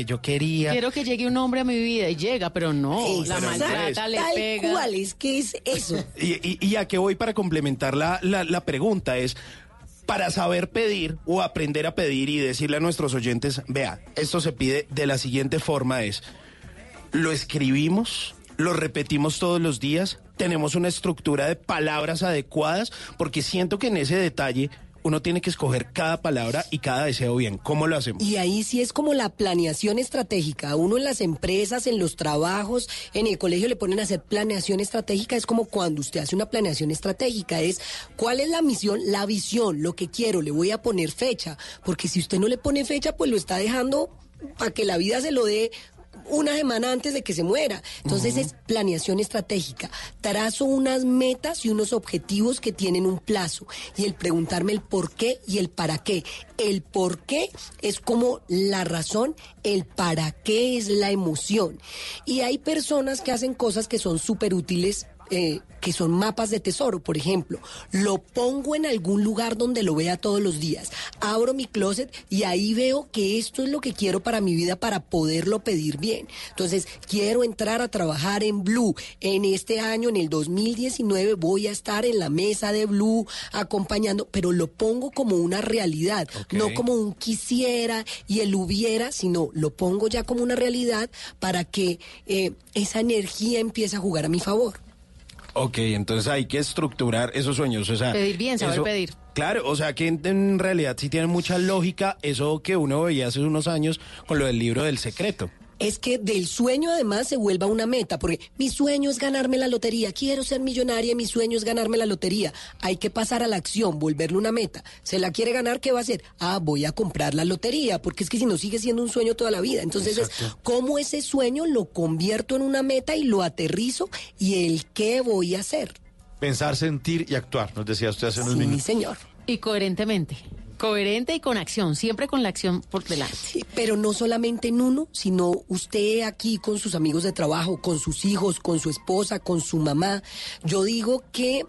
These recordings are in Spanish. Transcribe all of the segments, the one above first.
que yo quería. Quiero que llegue un hombre a mi vida y llega, pero no, la maltrata, le Tal pega. cual, es que es eso. Y, y- y a qué voy para complementar la, la- la pregunta es, para saber pedir o aprender a pedir y decirle a nuestros oyentes, vea, esto se pide de la siguiente forma es, lo escribimos, lo repetimos todos los días, tenemos una estructura de palabras adecuadas, porque siento que en ese detalle uno tiene que escoger cada palabra y cada deseo bien. ¿Cómo lo hacemos? Y ahí sí es como la planeación estratégica. Uno en las empresas, en los trabajos, en el colegio le ponen a hacer planeación estratégica. Es como cuando usted hace una planeación estratégica. Es cuál es la misión, la visión, lo que quiero. Le voy a poner fecha. Porque si usted no le pone fecha, pues lo está dejando para que la vida se lo dé una semana antes de que se muera. Entonces es planeación estratégica. Trazo unas metas y unos objetivos que tienen un plazo. Y el preguntarme el por qué y el para qué. El por qué es como la razón, el para qué es la emoción. Y hay personas que hacen cosas que son súper útiles. Eh, que son mapas de tesoro, por ejemplo. Lo pongo en algún lugar donde lo vea todos los días. Abro mi closet y ahí veo que esto es lo que quiero para mi vida para poderlo pedir bien. Entonces, quiero entrar a trabajar en Blue. En este año, en el 2019, voy a estar en la mesa de Blue acompañando, pero lo pongo como una realidad, no como un quisiera y el hubiera, sino lo pongo ya como una realidad para que eh, esa energía empiece a jugar a mi favor. Ok, entonces hay que estructurar esos sueños, o sea... Pedir bien, saber pedir. Claro, o sea que en, en realidad sí tiene mucha lógica eso que uno veía hace unos años con lo del libro del secreto. Es que del sueño además se vuelva una meta, porque mi sueño es ganarme la lotería, quiero ser millonaria, mi sueño es ganarme la lotería. Hay que pasar a la acción, volverle una meta. ¿Se la quiere ganar? ¿Qué va a hacer? Ah, voy a comprar la lotería, porque es que si no sigue siendo un sueño toda la vida. Entonces es cómo ese sueño lo convierto en una meta y lo aterrizo y el qué voy a hacer. Pensar, sentir y actuar, nos decía usted hace unos Sí, minutos. señor. Y coherentemente. Coherente y con acción, siempre con la acción por delante. Pero no solamente en uno, sino usted aquí con sus amigos de trabajo, con sus hijos, con su esposa, con su mamá. Yo digo que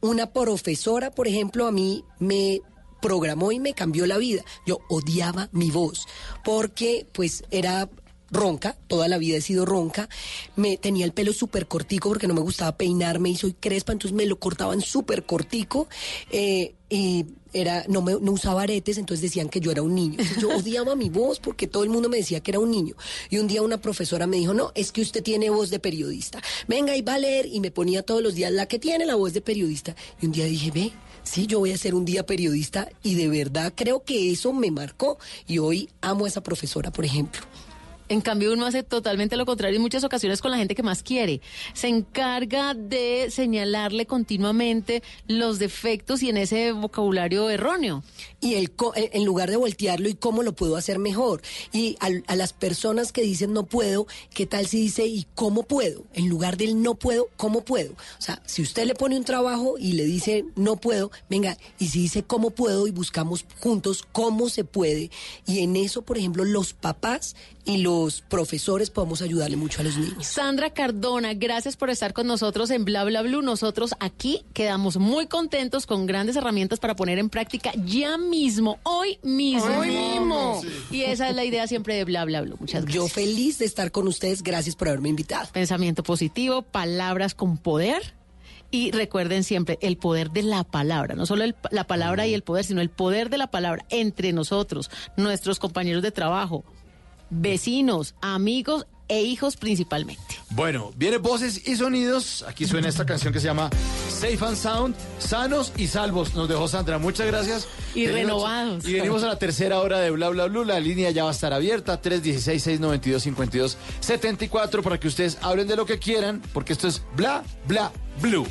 una profesora, por ejemplo, a mí me programó y me cambió la vida. Yo odiaba mi voz porque pues era ronca, toda la vida he sido ronca, me tenía el pelo súper cortico porque no me gustaba peinarme y soy crespa, entonces me lo cortaban súper cortico eh, y era no me no usaba aretes, entonces decían que yo era un niño. Entonces, yo odiaba mi voz porque todo el mundo me decía que era un niño. Y un día una profesora me dijo, no, es que usted tiene voz de periodista. Venga y va a leer y me ponía todos los días la que tiene la voz de periodista. Y un día dije, ve, sí, yo voy a ser un día periodista y de verdad creo que eso me marcó. Y hoy amo a esa profesora, por ejemplo. En cambio, uno hace totalmente lo contrario en muchas ocasiones con la gente que más quiere. Se encarga de señalarle continuamente los defectos y en ese vocabulario erróneo. y el eh, en lugar de voltearlo y cómo lo puedo hacer mejor. Y al- a, las personas que dicen no puedo, ¿qué tal si dice y cómo puedo? En lugar del no puedo, ¿cómo puedo? O sea, si usted le pone un trabajo y le dice no puedo, venga, y si dice cómo puedo y buscamos juntos cómo se puede. Y en eso, por ejemplo, los papás y los profesores podemos ayudarle mucho a los niños. Sandra Cardona, gracias por estar con nosotros en Bla Bla Blue. Nosotros aquí quedamos muy contentos con grandes herramientas para poner en práctica ya mismo, hoy mismo. Hoy mismo. Y esa es la idea siempre de Bla Bla Blue. Muchas gracias. Yo feliz de estar con ustedes, gracias por haberme invitado. Pensamiento positivo, palabras con poder. Y recuerden siempre el poder de la palabra, no solo el- la palabra y el poder, sino el poder de la palabra entre nosotros, nuestros compañeros de trabajo, vecinos, amigos e hijos principalmente. Bueno, viene voces y sonidos. Aquí suena esta canción que se llama Safe and Sound, sanos y salvos. Nos dejó Sandra, muchas gracias. Y Venimos- renovados. Y venimos a la tercera hora de Bla Bla Blue. La línea ya va a estar abierta, 316-692-5274, para que ustedes hablen de lo que quieran, porque esto es Bla Bla Blue.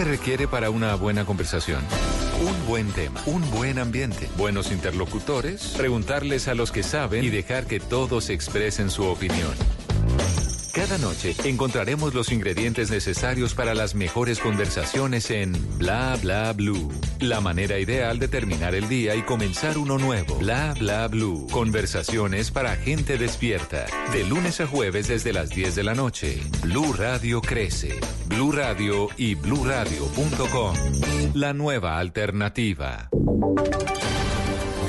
Se requiere para una buena conversación? Un buen tema, un buen ambiente, buenos interlocutores, preguntarles a los que saben y dejar que todos expresen su opinión. Cada noche encontraremos los ingredientes necesarios para las mejores conversaciones en Bla Bla Blue. La manera ideal de terminar el día y comenzar uno nuevo. Bla Bla Blue. Conversaciones para gente despierta. De lunes a jueves desde las 10 de la noche. Blue Radio crece. Blue Radio y bluradio.com. La nueva alternativa.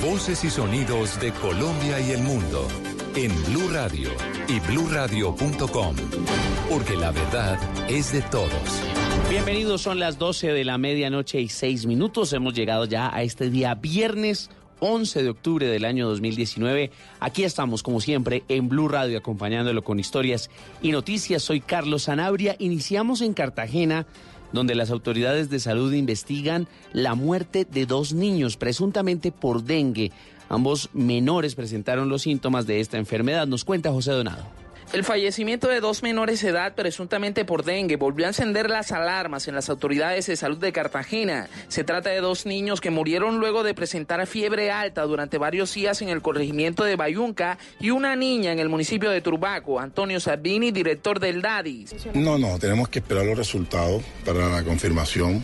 Voces y sonidos de Colombia y el mundo en Blue Radio y bluradio.com, porque la verdad es de todos. Bienvenidos, son las 12 de la medianoche y 6 minutos. Hemos llegado ya a este día viernes 11 de octubre del año 2019. Aquí estamos, como siempre, en Blue Radio, acompañándolo con historias y noticias. Soy Carlos Sanabria. Iniciamos en Cartagena donde las autoridades de salud investigan la muerte de dos niños, presuntamente por dengue. Ambos menores presentaron los síntomas de esta enfermedad, nos cuenta José Donado. El fallecimiento de dos menores de edad presuntamente por dengue volvió a encender las alarmas en las autoridades de salud de Cartagena. Se trata de dos niños que murieron luego de presentar fiebre alta durante varios días en el corregimiento de Bayunca y una niña en el municipio de Turbaco. Antonio Sabini, director del DADIS. No, no, tenemos que esperar los resultados para la confirmación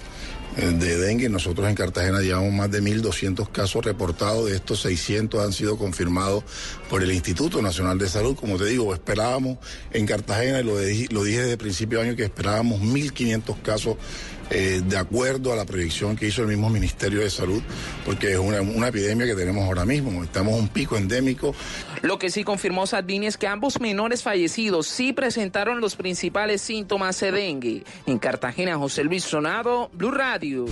de dengue. Nosotros en Cartagena llevamos más de 1.200 casos reportados, de estos 600 han sido confirmados por el Instituto Nacional de Salud. Como te digo, esperábamos en Cartagena, y lo, lo dije desde el principio de año, que esperábamos 1.500 casos eh, de acuerdo a la proyección que hizo el mismo Ministerio de Salud, porque es una, una epidemia que tenemos ahora mismo. Estamos en un pico endémico. Lo que sí confirmó Sardini es que ambos menores fallecidos sí presentaron los principales síntomas de dengue. En Cartagena, José Luis Sonado, Blue Radio.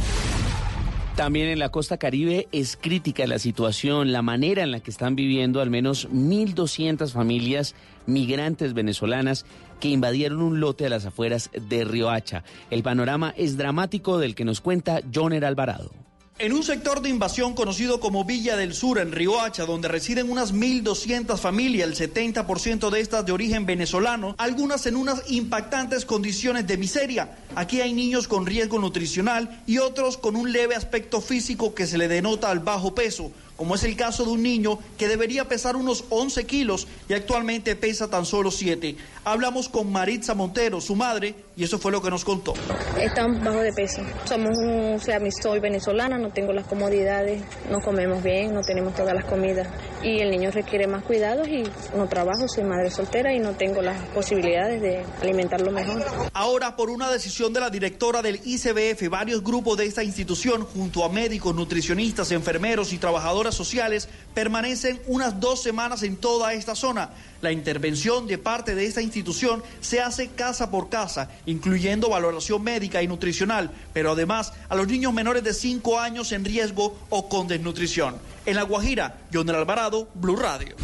También en la costa caribe es crítica la situación, la manera en la que están viviendo al menos 1.200 familias migrantes venezolanas que invadieron un lote a las afueras de Riohacha. El panorama es dramático del que nos cuenta Joner Alvarado. En un sector de invasión conocido como Villa del Sur, en Riohacha, donde residen unas 1.200 familias, el 70% de estas de origen venezolano, algunas en unas impactantes condiciones de miseria. Aquí hay niños con riesgo nutricional y otros con un leve aspecto físico que se le denota al bajo peso como es el caso de un niño que debería pesar unos 11 kilos y actualmente pesa tan solo 7. Hablamos con Maritza Montero, su madre, y eso fue lo que nos contó. Están bajo de peso. Somos un, o sea, soy venezolana, no tengo las comodidades, no comemos bien, no tenemos todas las comidas. Y el niño requiere más cuidados y no trabajo, soy madre soltera y no tengo las posibilidades de alimentarlo mejor. Ahora, por una decisión de la directora del ICBF, varios grupos de esta institución, junto a médicos, nutricionistas, enfermeros y trabajadores sociales, permanecen unas dos semanas en toda esta zona. La intervención de parte de esta institución se hace casa por casa, incluyendo valoración médica y nutricional, pero además a los niños menores de 5 años en riesgo o con desnutrición. En La Guajira, John Alvarado, Blue Radio.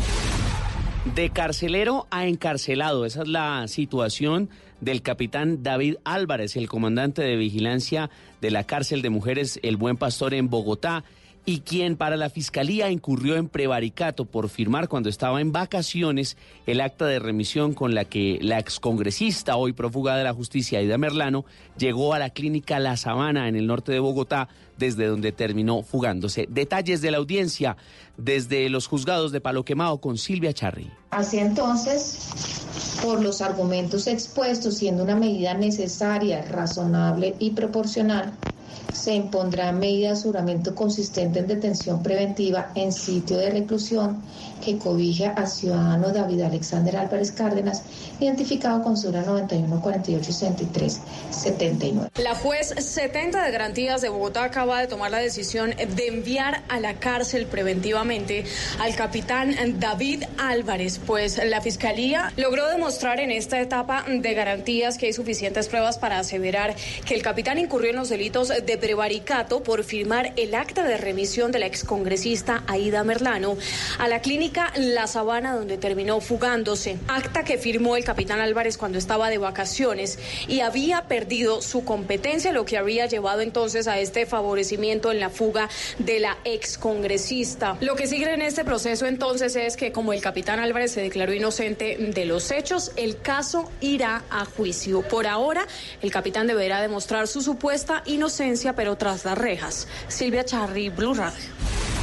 De carcelero a encarcelado, esa es la situación del capitán David Álvarez, el comandante de vigilancia de la cárcel de mujeres El Buen Pastor en Bogotá y quien para la fiscalía incurrió en prevaricato por firmar cuando estaba en vacaciones el acta de remisión con la que la excongresista, hoy prófuga de la justicia, Aida Merlano, llegó a la clínica La Sabana en el norte de Bogotá, desde donde terminó fugándose. Detalles de la audiencia desde los juzgados de Palo Quemado con Silvia Charri. Así entonces, por los argumentos expuestos, siendo una medida necesaria, razonable y proporcional, se impondrá medida de aseguramiento consistente en detención preventiva en sitio de reclusión que cobija al ciudadano David Alexander Álvarez Cárdenas, identificado con Sura 91 48 79. La juez 70 de garantías de Bogotá acaba de tomar la decisión de enviar a la cárcel preventivamente al capitán David Álvarez, pues la fiscalía logró demostrar en esta etapa de garantías que hay suficientes pruebas para aseverar que el capitán incurrió en los delitos de prevaricato por firmar el acta de remisión de la excongresista Aida Merlano a la clínica La Sabana donde terminó fugándose. Acta que firmó el capitán Álvarez cuando estaba de vacaciones y había perdido su competencia, lo que habría llevado entonces a este favorecimiento en la fuga de la excongresista. Lo que sigue en este proceso entonces es que como el capitán Álvarez se declaró inocente de los hechos, el caso irá a juicio. Por ahora, el capitán deberá demostrar su supuesta inocencia, pero tras las rejas. Silvia Charri, Blue Radio.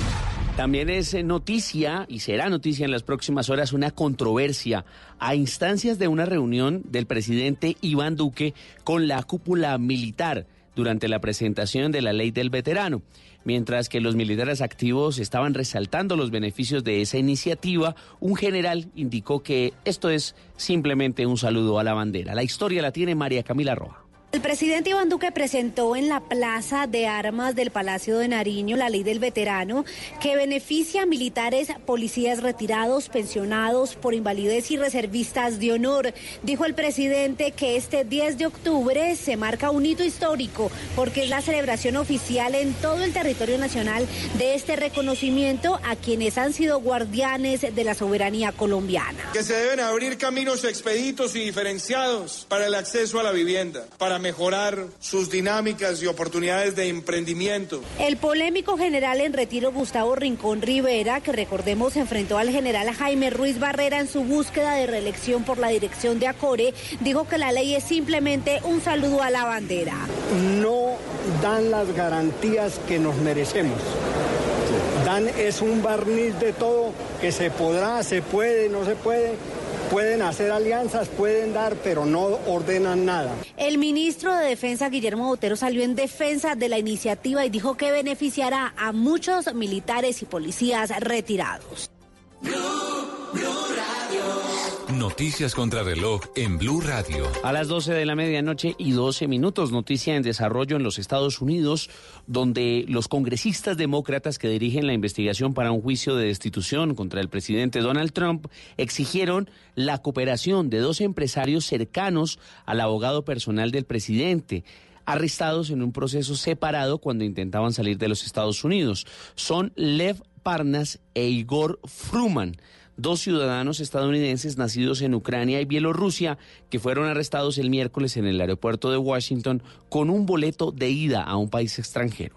También es eh, noticia y será noticia en las próximas horas una controversia a instancias de una reunión del presidente Iván Duque con la cúpula militar durante la presentación de la ley del veterano. Mientras que los militares activos estaban resaltando los beneficios de esa iniciativa, un general indicó que esto es simplemente un saludo a la bandera. La historia la tiene María Camila Roja. El presidente Iván Duque presentó en la Plaza de Armas del Palacio de Nariño la ley del veterano que beneficia a militares, policías retirados, pensionados por invalidez y reservistas de honor. Dijo el presidente que este 10 de octubre se marca un hito histórico porque es la celebración oficial en todo el territorio nacional de este reconocimiento a quienes han sido guardianes de la soberanía colombiana. Que se deben abrir caminos expeditos y diferenciados para el acceso a la vivienda, mejorar sus dinámicas y oportunidades de emprendimiento. El polémico general en retiro Gustavo Rincón Rivera, que recordemos enfrentó al general Jaime Ruiz Barrera en su búsqueda de reelección por la dirección de Acore, dijo que la ley es simplemente un saludo a la bandera. No dan las garantías que nos merecemos. Dan es un barniz de todo que se podrá, se puede, no se puede Pueden hacer alianzas, pueden dar, pero no ordenan nada. El ministro de Defensa, Guillermo Botero, salió en defensa de la iniciativa y dijo que beneficiará a muchos militares y policías retirados. Noticias contra reloj en Blue Radio. A las 12 de la medianoche y 12 minutos, noticia en desarrollo en los Estados Unidos, donde los congresistas demócratas que dirigen la investigación para un juicio de destitución contra el presidente Donald Trump exigieron la cooperación de dos empresarios cercanos al abogado personal del presidente arrestados en un proceso separado cuando intentaban salir de los Estados Unidos. Son Lev Parnas e Igor Fruman dos ciudadanos estadounidenses nacidos en Ucrania y Bielorrusia que fueron arrestados el miércoles en el aeropuerto de Washington con un boleto de ida a un país extranjero.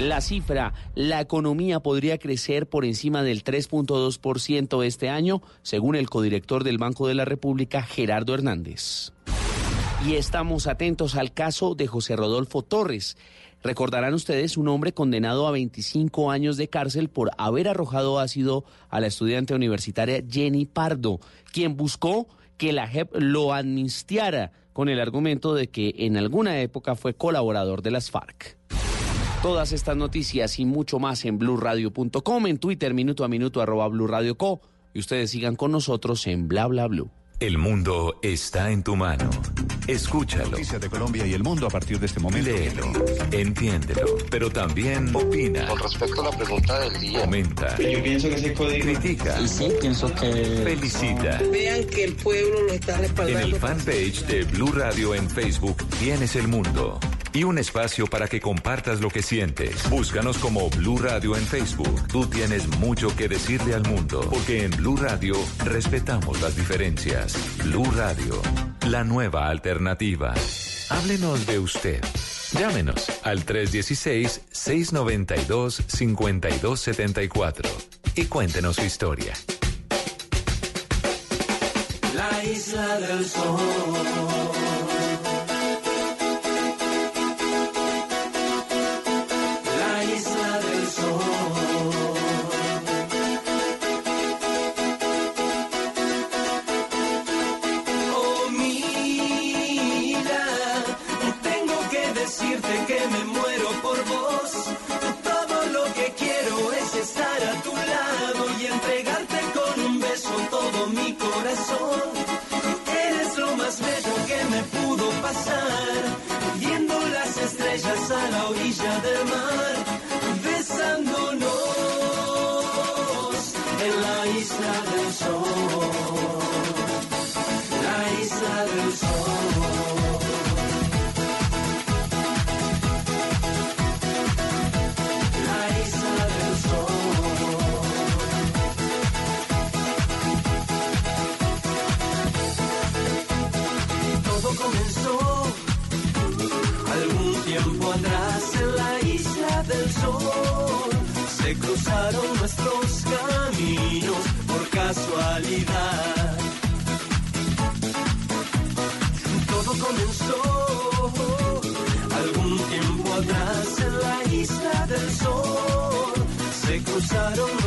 La cifra, la economía podría crecer por encima del 3.2% este año, según el codirector del Banco de la República, Gerardo Hernández. Y estamos atentos al caso de José Rodolfo Torres. Recordarán ustedes un hombre condenado a 25 años de cárcel por haber arrojado ácido a la estudiante universitaria Jenny Pardo, quien buscó que la JEP lo amnistiara con el argumento de que en alguna época fue colaborador de las FARC. Todas estas noticias y mucho más en blurradio.com, en Twitter minuto a minuto arroba blurradioco y ustedes sigan con nosotros en bla bla blue. El mundo está en tu mano. Escúchalo. Noticias de Colombia y el mundo a partir de este momento. Léelo, entiéndelo, pero también opina. Con respecto a la pregunta del día. Comenta. Yo pienso que ese código. Critica. Y sí, pienso que. Felicita. Vean que el pueblo lo está respaldando. En el fanpage de Blue Radio en Facebook tienes el mundo. Y un espacio para que compartas lo que sientes. Búscanos como Blue Radio en Facebook. Tú tienes mucho que decirle al mundo, porque en Blue Radio respetamos las diferencias. Blue Radio, la nueva alternativa. Háblenos de usted. Llámenos al 316-692-5274 y cuéntenos su historia. La isla del sol. Que me muero por vos. Todo lo que quiero es estar a tu lado y entregarte con un beso todo mi corazón. Eres lo más bello que me pudo pasar, viendo las estrellas a la orilla del mar, Se cruzaron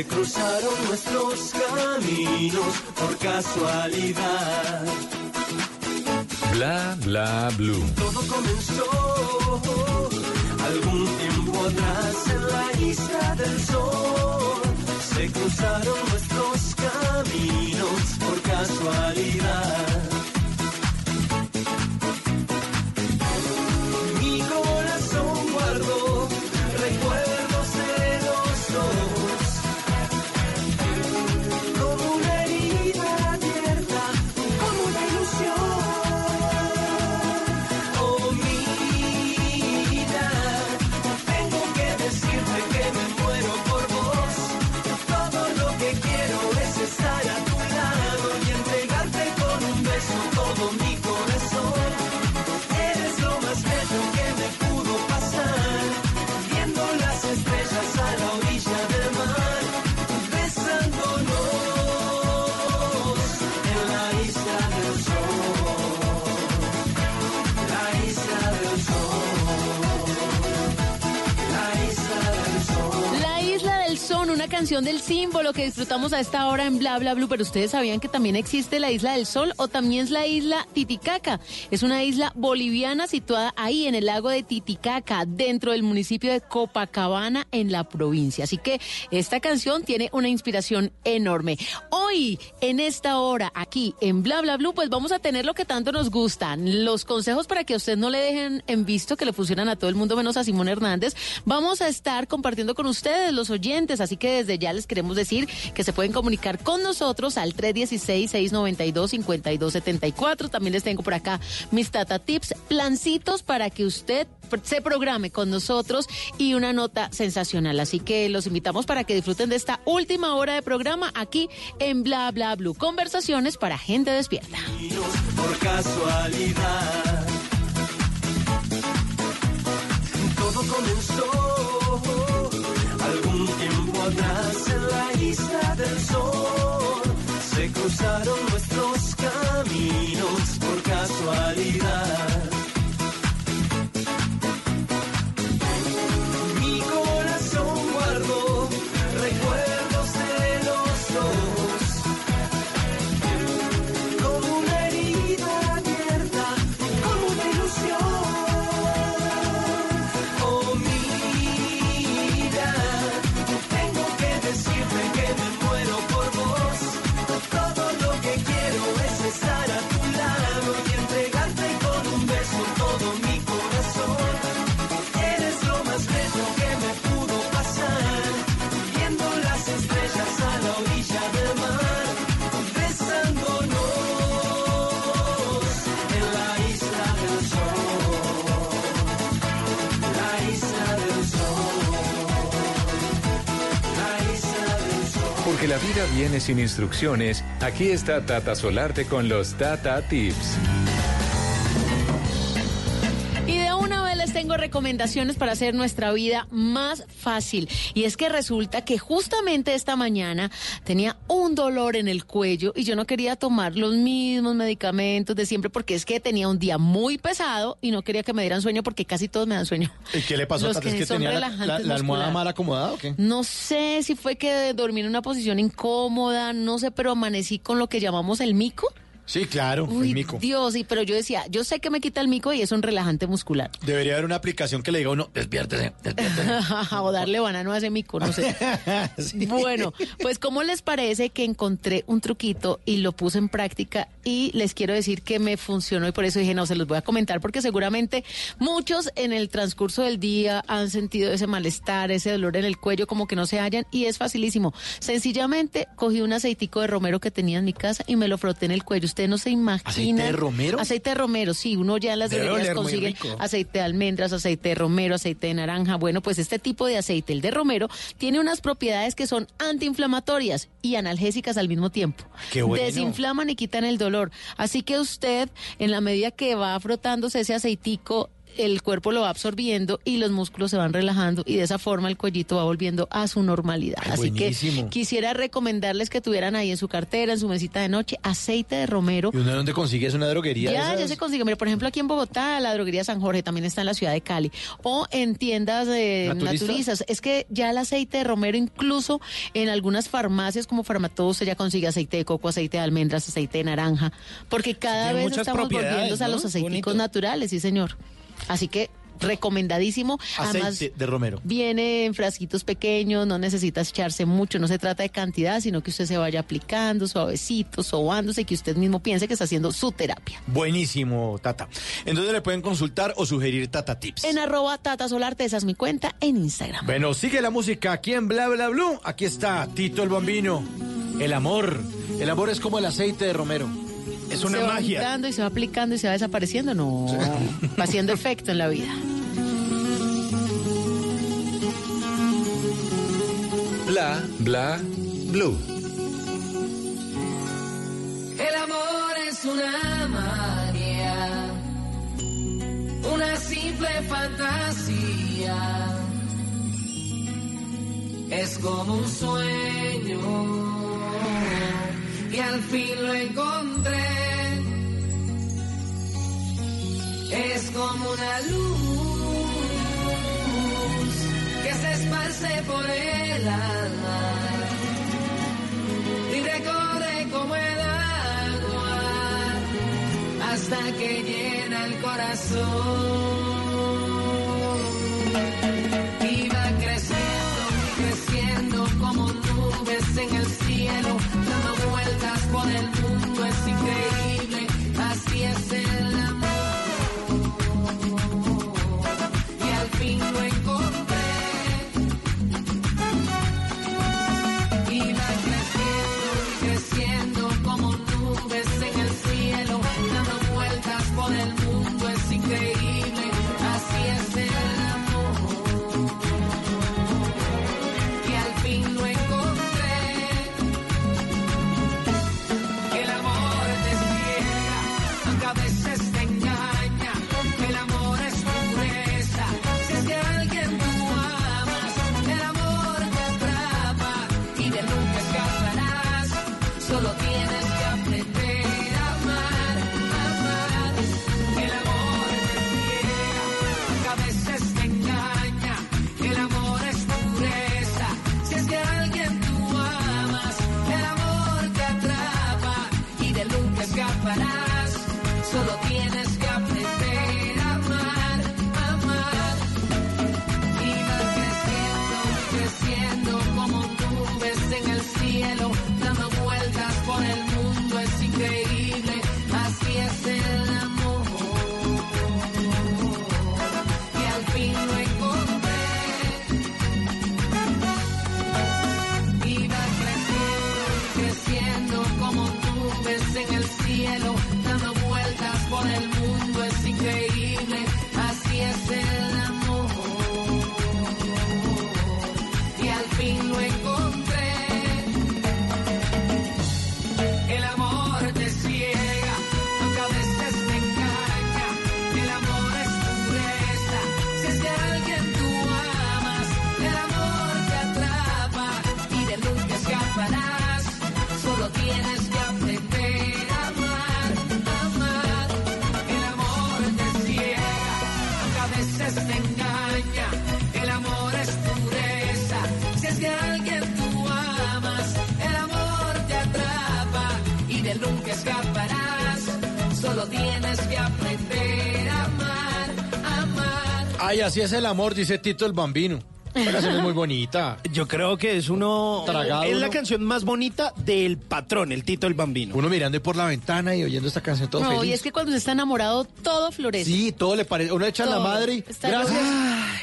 Se cruzaron nuestros caminos por casualidad. Bla bla blue. Todo comenzó algún tiempo atrás en la isla del sol. Se cruzaron nuestros caminos por casualidad. Canción del símbolo que disfrutamos a esta hora en Bla Bla Blue, pero ustedes sabían que también existe la Isla del Sol o también es la isla Titicaca. Es una isla boliviana situada ahí en el lago de Titicaca, dentro del municipio de Copacabana en la provincia. Así que esta canción tiene una inspiración enorme. Hoy, en esta hora, aquí en Bla Bla Blue, pues vamos a tener lo que tanto nos gustan, los consejos para que a usted no le dejen en visto que le funcionan a todo el mundo menos a Simón Hernández. Vamos a estar compartiendo con ustedes, los oyentes, así que ya les queremos decir que se pueden comunicar con nosotros al 316-692-5274. También les tengo por acá mis Tata Tips, plancitos para que usted se programe con nosotros y una nota sensacional. Así que los invitamos para que disfruten de esta última hora de programa aquí en Bla Bla Blue. Conversaciones para gente despierta. por casualidad. Todo en la isla del sol. Se cruzaron nuestros caminos por casualidad. Vida viene sin instrucciones, aquí está Tata Solarte con los Tata Tips. Tengo recomendaciones para hacer nuestra vida más fácil. Y es que resulta que justamente esta mañana tenía un dolor en el cuello y yo no quería tomar los mismos medicamentos de siempre porque es que tenía un día muy pesado y no quería que me dieran sueño porque casi todos me dan sueño. ¿Y qué le pasó? Los que que son tenía la, la- la almohada mal acomodada o qué? No sé si fue que dormí en una posición incómoda, no sé, pero amanecí con lo que llamamos el mico. Sí, claro, Uy, el mico. Dios, sí, pero yo decía, yo sé que me quita el mico y es un relajante muscular. Debería haber una aplicación que le diga a uno, despiértese, despiértese. o darle banano a ese mico, no sé. Bueno, pues ¿cómo les parece que encontré un truquito y lo puse en práctica y les quiero decir que me funcionó y por eso dije, no, se los voy a comentar porque seguramente muchos en el transcurso del día han sentido ese malestar, ese dolor en el cuello, como que no se hallan y es facilísimo. Sencillamente cogí un aceitico de romero que tenía en mi casa y me lo froté en el cuello. Ustedes no se imaginan. ¿Aceite de romero? Aceite de romero, sí, uno ya en las Debe droguerías consigue aceite de almendras, aceite de romero, aceite de naranja. Bueno, pues este tipo de aceite, el de romero, tiene unas propiedades que son antiinflamatorias y analgésicas al mismo tiempo. Qué bueno. Desinflaman y quitan el dolor. Así que usted, en la medida que va frotándose ese aceitico, el cuerpo lo va absorbiendo y los músculos se van relajando y de esa forma el cuellito va volviendo a su normalidad. Ay, Así buenísimo. que quisiera recomendarles que tuvieran ahí en su cartera, en su mesita de noche, aceite de romero. ¿Y uno dónde consigue? ¿Es una droguería? de Ya, ya se consigue. Mira, por ejemplo, aquí en Bogotá, la droguería San Jorge también está en la ciudad de Cali. O en tiendas de ¿Naturistas? naturistas. Es que ya el aceite de romero, incluso en algunas farmacias como Farmatodo, usted ya consigue aceite de coco, aceite de almendras, aceite de naranja. Porque cada vez estamos volviendo a los aceiticos Bonito. naturales, sí, señor. Así que recomendadísimo. Además, Aceite de romero. Viene en frasquitos pequeños, no necesitas echarse mucho, no se trata de cantidad, sino que usted se vaya aplicando suavecito, sobándose y que usted mismo piense que está haciendo su terapia. Buenísimo, Tata. Entonces le pueden consultar o sugerir Tata Tips. En arroba Tata Solarte, esa es mi cuenta en Instagram. Bueno, sigue la música aquí en Bla Bla Blue. Aquí está Tito el Bambino. El amor. El amor es como el aceite de romero. Es se una va magia. quitando y se va aplicando y se va desapareciendo, no. Va haciendo efecto en la vida. Bla, bla, blue. El amor es una magia, una simple fantasía. Es como un sueño y al fin lo encontré. Es como una luz que se esparce por el alma y recorre como el agua hasta que llena el corazón. Por el Ay, así es el amor, dice Tito el Bambino. La canción es muy bonita. Yo creo que es uno. Tragado es la canción más bonita del patrón, el Tito el Bambino. Uno mirando por la ventana y oyendo esta canción todo No, feliz. y es que cuando se está enamorado, todo florece. Sí, todo le parece. Uno echa la Todo. madre y. Está Gracias.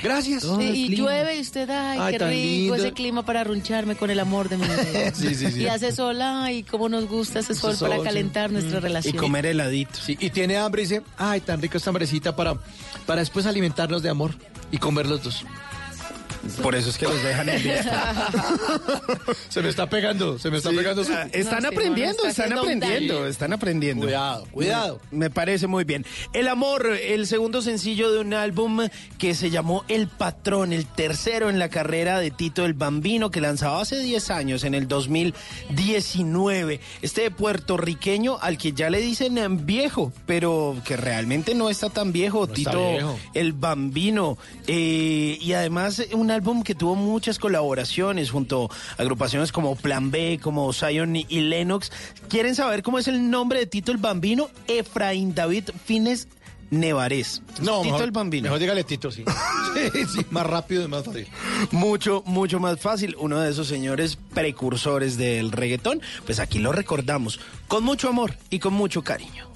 Gracias. Sí, y llueve y usted, ay, Ay, qué tan rico lindo. ese clima para arruncharme con el amor de mi vida. Sí, sí, sí. Y hace sol, ay, cómo nos gusta ese sol sol, para sí. calentar nuestra relación. Y comer heladito. Sí, y tiene hambre y dice, ay, tan rico esta hambrecita para, para después alimentarnos de amor y comer los dos. Por eso es que los dejan en vista. Se me está pegando, se me está Sí, pegando. su- ah, Están No, aprendiendo, no, está están aprendiendo, daño. están aprendiendo. Cuidado, cuidado. Me, me parece muy bien. El amor, el segundo sencillo de un álbum que se llamó El Patrón, el tercero en la carrera de Tito el Bambino, que lanzaba hace 10 años, en el 2019. Este puertorriqueño al que ya le dicen viejo, pero que realmente no está tan viejo, Tito viejo. el Bambino. Eh, y además eh, un álbum que tuvo muchas colaboraciones junto a agrupaciones como Plan B, como Zion y Lennox. ¿Quieren saber cómo es el nombre de Tito el Bambino? Efraín David Fines Nevarez. No, Tito mejor, el Bambino. Mejor dígale Tito, sí. sí, sí, más rápido y más fácil. Mucho, mucho más fácil. Uno de esos señores precursores del reggaetón. Pues aquí lo recordamos con mucho amor y con mucho cariño.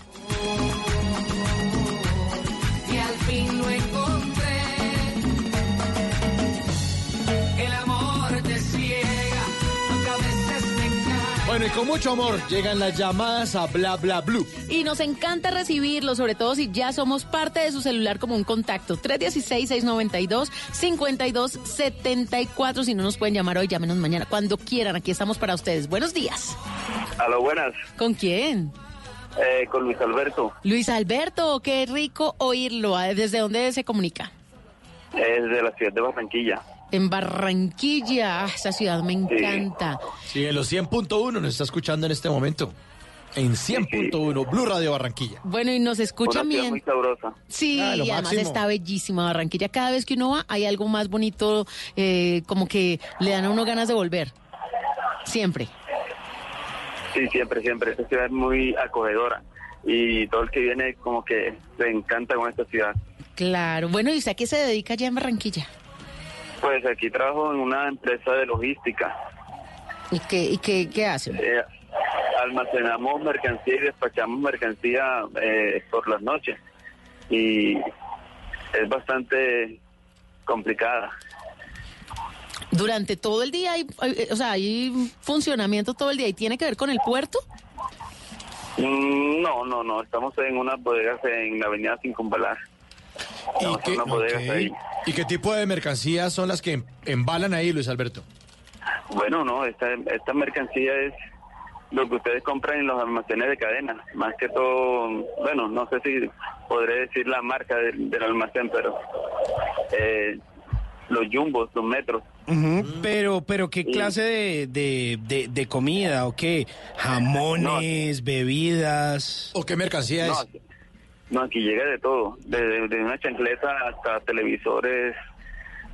Bueno, y con mucho amor llegan las llamadas a Bla Bla Blue. Y nos encanta recibirlo, sobre todo si ya somos parte de su celular como un contacto. 316-692-5274. Si no nos pueden llamar hoy, llámenos mañana, cuando quieran. Aquí estamos para ustedes. Buenos días. A lo buenas, ¿Con quién? eh, con Luis Alberto, Luis Alberto, qué rico oírlo. Ah, ¿Desde dónde se comunica? es de la ciudad de Barranquilla. En Barranquilla. Ah, esa ciudad me encanta. Sí, en los 100.1 nos está escuchando en este momento. En 100.1, Blue Radio Barranquilla. Bueno, y nos ciudad bien. muy sabrosa. Sí, Ah, y además máximo. está bellísima Barranquilla. Cada vez que uno va, hay algo más bonito, eh, como que le dan a uno ganas de volver. Siempre. Sí, siempre, siempre. Esta ciudad es muy acogedora y todo el que viene como que se encanta con esta ciudad. Claro. Bueno, ¿y usted a qué se dedica allá en Barranquilla? Pues aquí trabajo en una empresa de logística. ¿Y qué, y qué, qué hacen? Eh, almacenamos mercancía y despachamos mercancía eh, por las noches y es bastante complicada. Durante todo el día, hay, hay- o sea, hay funcionamiento todo el día y tiene que ver con el puerto. Mm, No, no, no. Estamos en unas bodegas en la avenida Circunvalar. ¿Y qué, en unas bodegas ok. ahí. ¿Y qué tipo de mercancías son las que em- embalan ahí, Luis Alberto? Bueno, no, esta, esta mercancía es lo que ustedes compran en los almacenes de cadena. Más que todo, bueno, no sé si podré decir la marca del, del almacén, pero eh, los jumbos, los metros. Ujú, Pero, pero ¿qué clase de, de, de- de comida o qué? Jamones, bebidas. ¿O qué mercancía No, aquí- no, aquí llega de todo, desde de una chancleta hasta televisores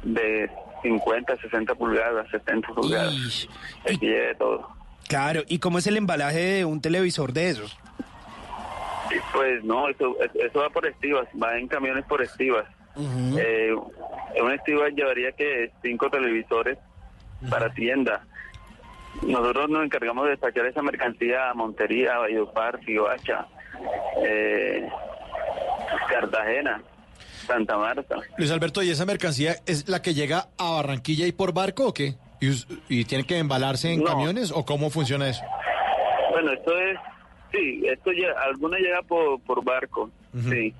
de 50, 60 pulgadas, 70 pulgadas. Aquí llega de todo. Claro, ¿y cómo es el embalaje de un televisor de esos? Pues no, eso, eso va por estivas, va en camiones por estivas. Eh, una estiva llevaría que cinco televisores para tienda. Nosotros nos encargamos de despachar esa mercancía a Montería, Valledupar, Riohacha, eh, Cartagena, Santa Marta. Luis Alberto, ¿y esa mercancía es la que llega a Barranquilla y por barco o qué? ¿Y, tiene que embalarse en No. camiones o cómo funciona eso? Bueno, esto es, sí, esto ya, alguna llega por, por barco, sí,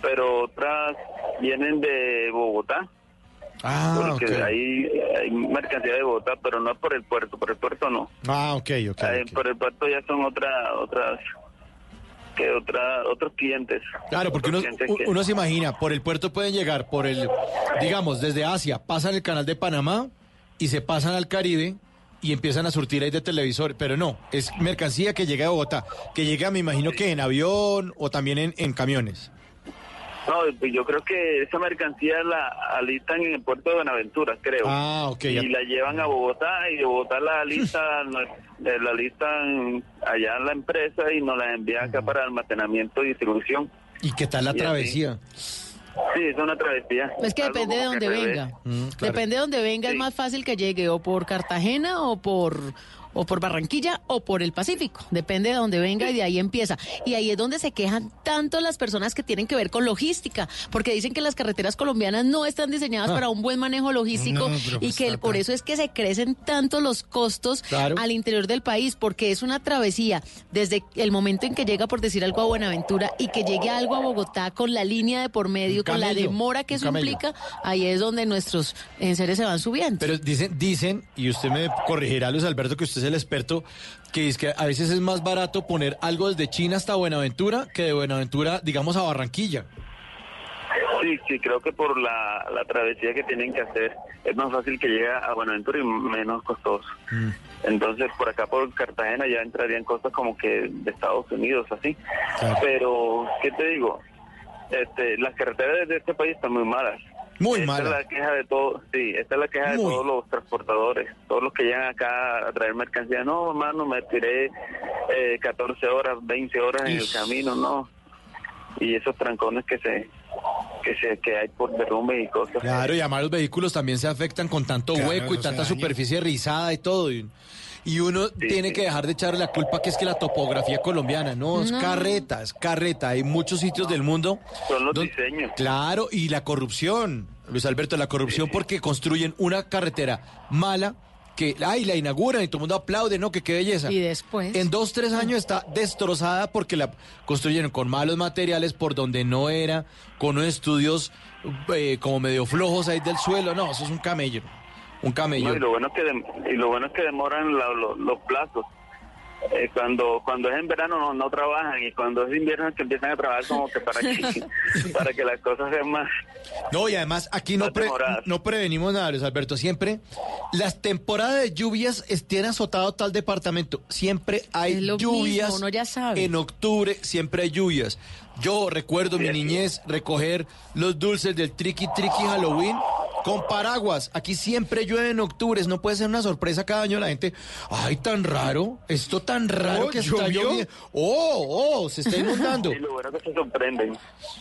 pero otras vienen de Bogotá. Ah, porque ok. ahí hay mercancía de Bogotá, pero no por el puerto, por el puerto no. Ah, ok, ok. Ahí Por el puerto ya son otra, otras, que otra, otros clientes. Claro, porque uno, que- se imagina, por el puerto pueden llegar, por el, digamos, desde Asia, pasan el canal de Panamá y se pasan al Caribe y empiezan a surtir ahí de televisores, pero no, es mercancía que llega a Bogotá, que llega me imagino que en avión o también en, en camiones. No, pues yo creo que esa mercancía la alistan en el puerto de Buenaventura, creo. Ah, ok. ya- Y la llevan a Bogotá y de Bogotá la alistan, eh, la alistan allá en la empresa y nos la envían acá para almacenamiento y distribución. ¿Y qué tal la Y así. travesía? Sí, es una travesía. Es que Algo depende de revés. venga. Mm, claro. Depende de dónde venga, es más fácil que llegue o por Cartagena o por o por Barranquilla o por el Pacífico. Depende de dónde venga y de ahí empieza. Y ahí es donde se quejan tanto las personas que tienen que ver con logística, porque dicen que las carreteras colombianas no están diseñadas Ah. para un buen manejo logístico No, y pues que el- por eso es que se crecen tanto los costos Claro. al interior del país, porque es una travesía desde el momento en que llega, por decir algo, a Buenaventura y que llegue algo a Bogotá con la línea de por medio, con la demora que eso implica, ahí es donde nuestros enseres se van subiendo. Pero dicen, dicen, y usted me corregirá, Luis Alberto, que usted el experto, que es que a veces es más barato poner algo desde China hasta Buenaventura que de Buenaventura, digamos, a Barranquilla. Sí, sí, creo que por la, la travesía que tienen que hacer es más fácil que llegue a Buenaventura y menos costoso. Mm. Entonces, por acá, por Cartagena, ya entrarían cosas como que de Estados Unidos, así. Pero, ¿qué te digo? Este, las carreteras de este país están muy malas. Muy esta malas. es la queja de todo, sí, esta es la queja de todos los transportadores, todos los que llegan acá a traer mercancía. No, hermano, me tiré eh, 14 horas, 20 horas en el camino, no. Y esos trancones que se que se que hay por derrumbe y cosas. Claro, y además los vehículos también se afectan con tanto Claro, hueco y tanta daña. superficie rizada y todo. Y, y uno tiene que dejar de echarle la culpa que es que la topografía colombiana, no, es No. carreta, es carreta. Hay muchos sitios del mundo. Son los don- diseños. Claro, y la corrupción, Luis Alberto, la corrupción porque construyen una carretera mala que, ay, la inauguran y todo el mundo aplaude, ¿no? Que qué belleza. Y después. En dos, tres años está destrozada porque la construyeron con malos materiales por donde no era, con unos estudios eh, como medio flojos ahí del suelo. No, eso es un camello. Un camello. No, y lo bueno es que dem- y lo bueno es que demoran la- lo- los plazos. Eh, cuando cuando es en verano no, no trabajan y cuando es invierno es que empiezan a trabajar como que para que para que las cosas sean más No, y además aquí no, pre- no prevenimos nada, Luis Alberto. Siempre las temporadas de lluvias es- tienen azotado tal departamento. Siempre hay lluvias. mismo, uno ya sabe. En octubre siempre hay lluvias. Yo recuerdo mi niñez recoger los dulces del Tricky Tricky Halloween con paraguas. Aquí siempre llueve en octubre. No puede ser una sorpresa cada año la gente. Ay, tan raro. Esto tan raro Oh, que está lloviendo. Oh, oh, se está inundando. y lo bueno que se sorprenden.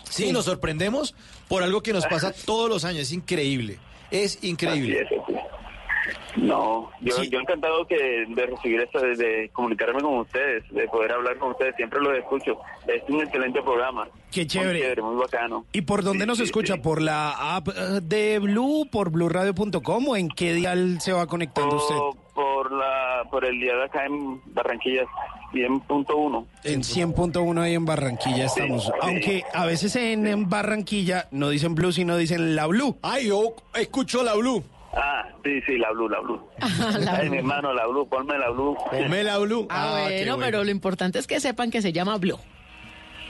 Sí, nos sorprendemos por algo que nos pasa todos los años. Es increíble. Es increíble. Así es, así es. No, yo, yo encantado que de recibir esto, de, de comunicarme con ustedes, de poder hablar con ustedes, siempre los escucho. Es un excelente programa. Qué chévere. Muy chévere, muy bacano. ¿Y por dónde nos escucha? ¿Por la app eh, de Blue, por blueradio.com o en qué dial se va conectando usted? Por, la por el día de acá en Barranquilla 100.1. En 100.1 ahí en Barranquilla estamos. Aunque a veces en, en Barranquilla no dicen Blue, sino dicen la Blue. Ay, yo escucho la Blue. Ah, sí, sí, la Blue, la Blue. Ay, mi hermano, la Blue, ponme la Blue. Ponme la Blue. Ah, bueno, pero lo importante es que sepan que se llama Blue.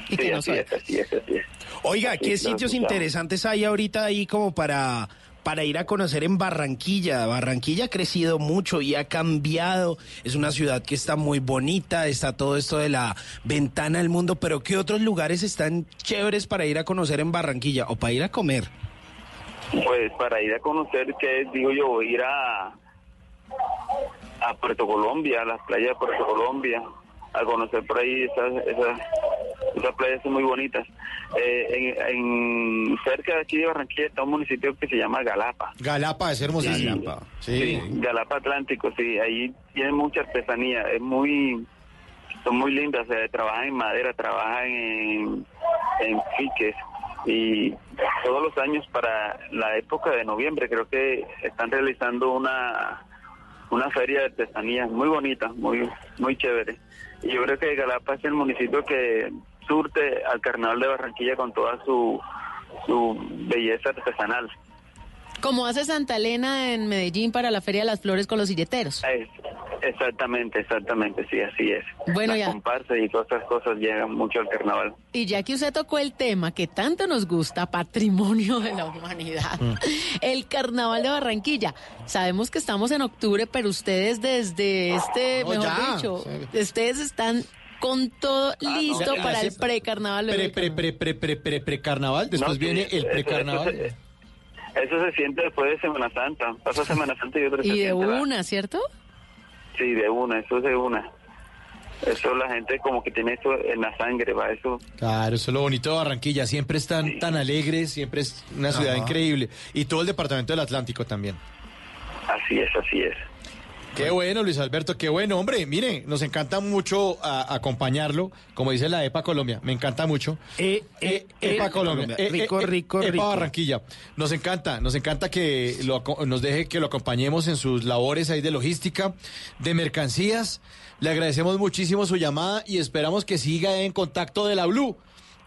Y Sí, que no así es, así es, así es. Oiga, ¿qué sitios interesantes hay ahorita ahí como para, para ir a conocer en Barranquilla? Barranquilla ha crecido mucho y ha cambiado. Es una ciudad que está muy bonita, está todo esto de la ventana al mundo, pero ¿qué otros lugares están chéveres para ir a conocer en Barranquilla o para ir a comer? Pues para ir a conocer, que digo yo, ir a, a Puerto Colombia, a las playas de Puerto Colombia, a conocer por ahí esas, esas, esas playas son muy bonitas. Eh, en, en- cerca de aquí de Barranquilla está un municipio que se llama Galapa. Galapa es hermosísimo. Sí, sí, Galapa Atlántico, sí, ahí tienen mucha artesanía, es muy, son muy lindas, eh, trabajan en madera, trabajan en, en fiques y todos los años para la época de noviembre creo que están realizando una una feria de artesanía muy bonita, muy muy chévere. Y yo creo que Galapa es el municipio que surte al Carnaval de Barranquilla con toda su su belleza artesanal. Como hace Santa Elena en Medellín para la Feria de las Flores con los silleteros. Es- Exactamente, exactamente, sí, así es. Bueno, Las ya. comparsas y todas esas cosas llegan mucho al carnaval. Y ya que usted tocó el tema que tanto nos gusta, patrimonio de la humanidad, Mm. el carnaval de Barranquilla. Sabemos que estamos en octubre, pero ustedes desde este, no, mejor ya. dicho, ustedes están con todo listo Ya, para el precarnaval. Pre, pre, pre, pre, pre, pre, precarnaval. Después No, sí, viene el eso- precarnaval. Eso, se siente después de Semana Santa. Pasa Semana Santa y otro se Y de siente la- una, ¿cierto? Sí, de una, eso es de una. Eso la gente como que tiene eso en la sangre, va, eso. Claro, eso es lo bonito de Barranquilla. Siempre están tan alegres, siempre es una ciudad Ajá. increíble. Y todo el departamento del Atlántico también. Así es, así es. Qué bueno, Luis Alberto, qué bueno. Hombre, mire, nos encanta mucho a- acompañarlo, como dice la EPA Colombia, me encanta mucho. eh, eh, EPA eh, Colombia. Colombia. Rico, eh, rico, EPA rico. Barranquilla. Nos encanta, nos encanta que lo nos deje que lo acompañemos en sus labores ahí de logística, de mercancías. Le agradecemos muchísimo su llamada y esperamos que siga en contacto de la Blue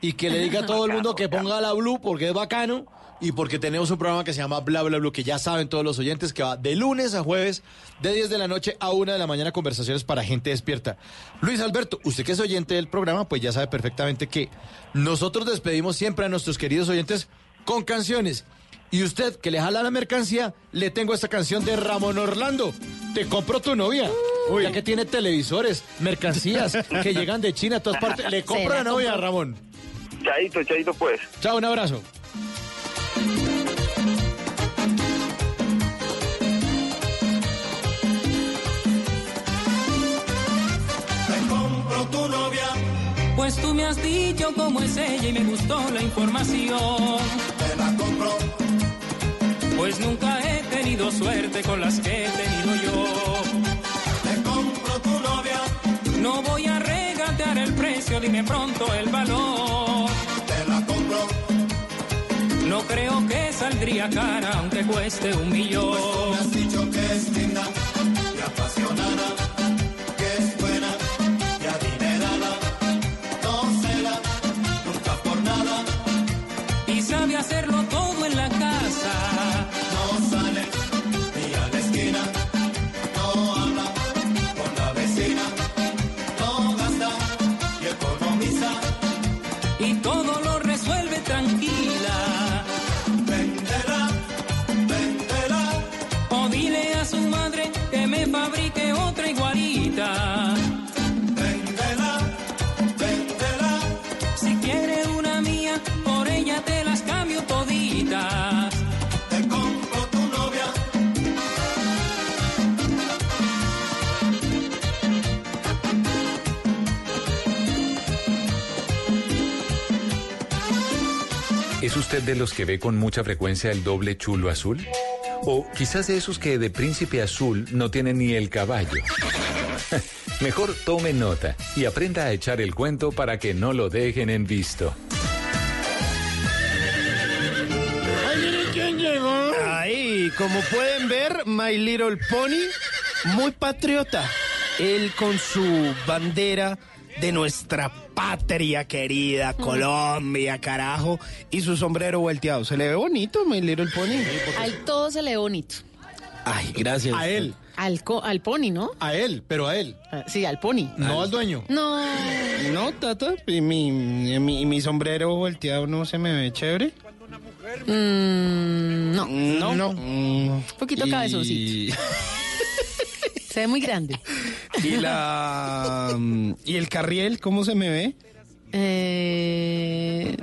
y que le diga a todo el mundo que ponga la Blue porque es bacano y porque tenemos un programa que se llama Bla Bla Blue, que ya saben todos los oyentes, que va de lunes a jueves, de 10 de la noche a 1 de la mañana, conversaciones para gente despierta. Luis Alberto, usted que es oyente del programa, pues ya sabe perfectamente que nosotros despedimos siempre a nuestros queridos oyentes con canciones. Y usted que le jala la mercancía, le tengo esta canción de Ramón Orlando. Te compro tu novia. Ya que tiene televisores, mercancías que llegan de China a todas partes. Le compro la novia, compro. Ramón. Chaito, chaito pues. Chao, un abrazo. Tu novia. Pues tú me has dicho cómo es ella y me gustó la información. Te la compro. Pues nunca he tenido suerte con las que he tenido yo. Te compro tu novia. No voy a regatear el precio, dime pronto el valor. Te la compro. No creo que saldría cara aunque cueste un millón. Pues tú me has dicho que es linda y apasionada, ¿Es usted de los que ve con mucha frecuencia el doble chulo azul? O quizás de esos que de príncipe azul no tienen ni el caballo. Mejor tome nota y aprenda a echar el cuento para que no lo dejen en visto. Ay, mire quién llegó. Ahí, como pueden ver, My Little Pony, muy patriota. Él con su bandera de nuestra patria querida, Colombia, carajo, y su sombrero volteado. ¿Se le ve bonito, My Little Pony? Al todo se le ve bonito. Ay, gracias. A él. Al, co- al pony, ¿no? A él, pero a él. Sí, al pony. No al dueño. No. No, Tata, y mi, mi, mi sombrero volteado no se me ve chévere. Mm, no. No, no. Un poquito cabezoncito. Se ve muy grande. Y la mm, y el carriel, ¿cómo se me ve? Eh,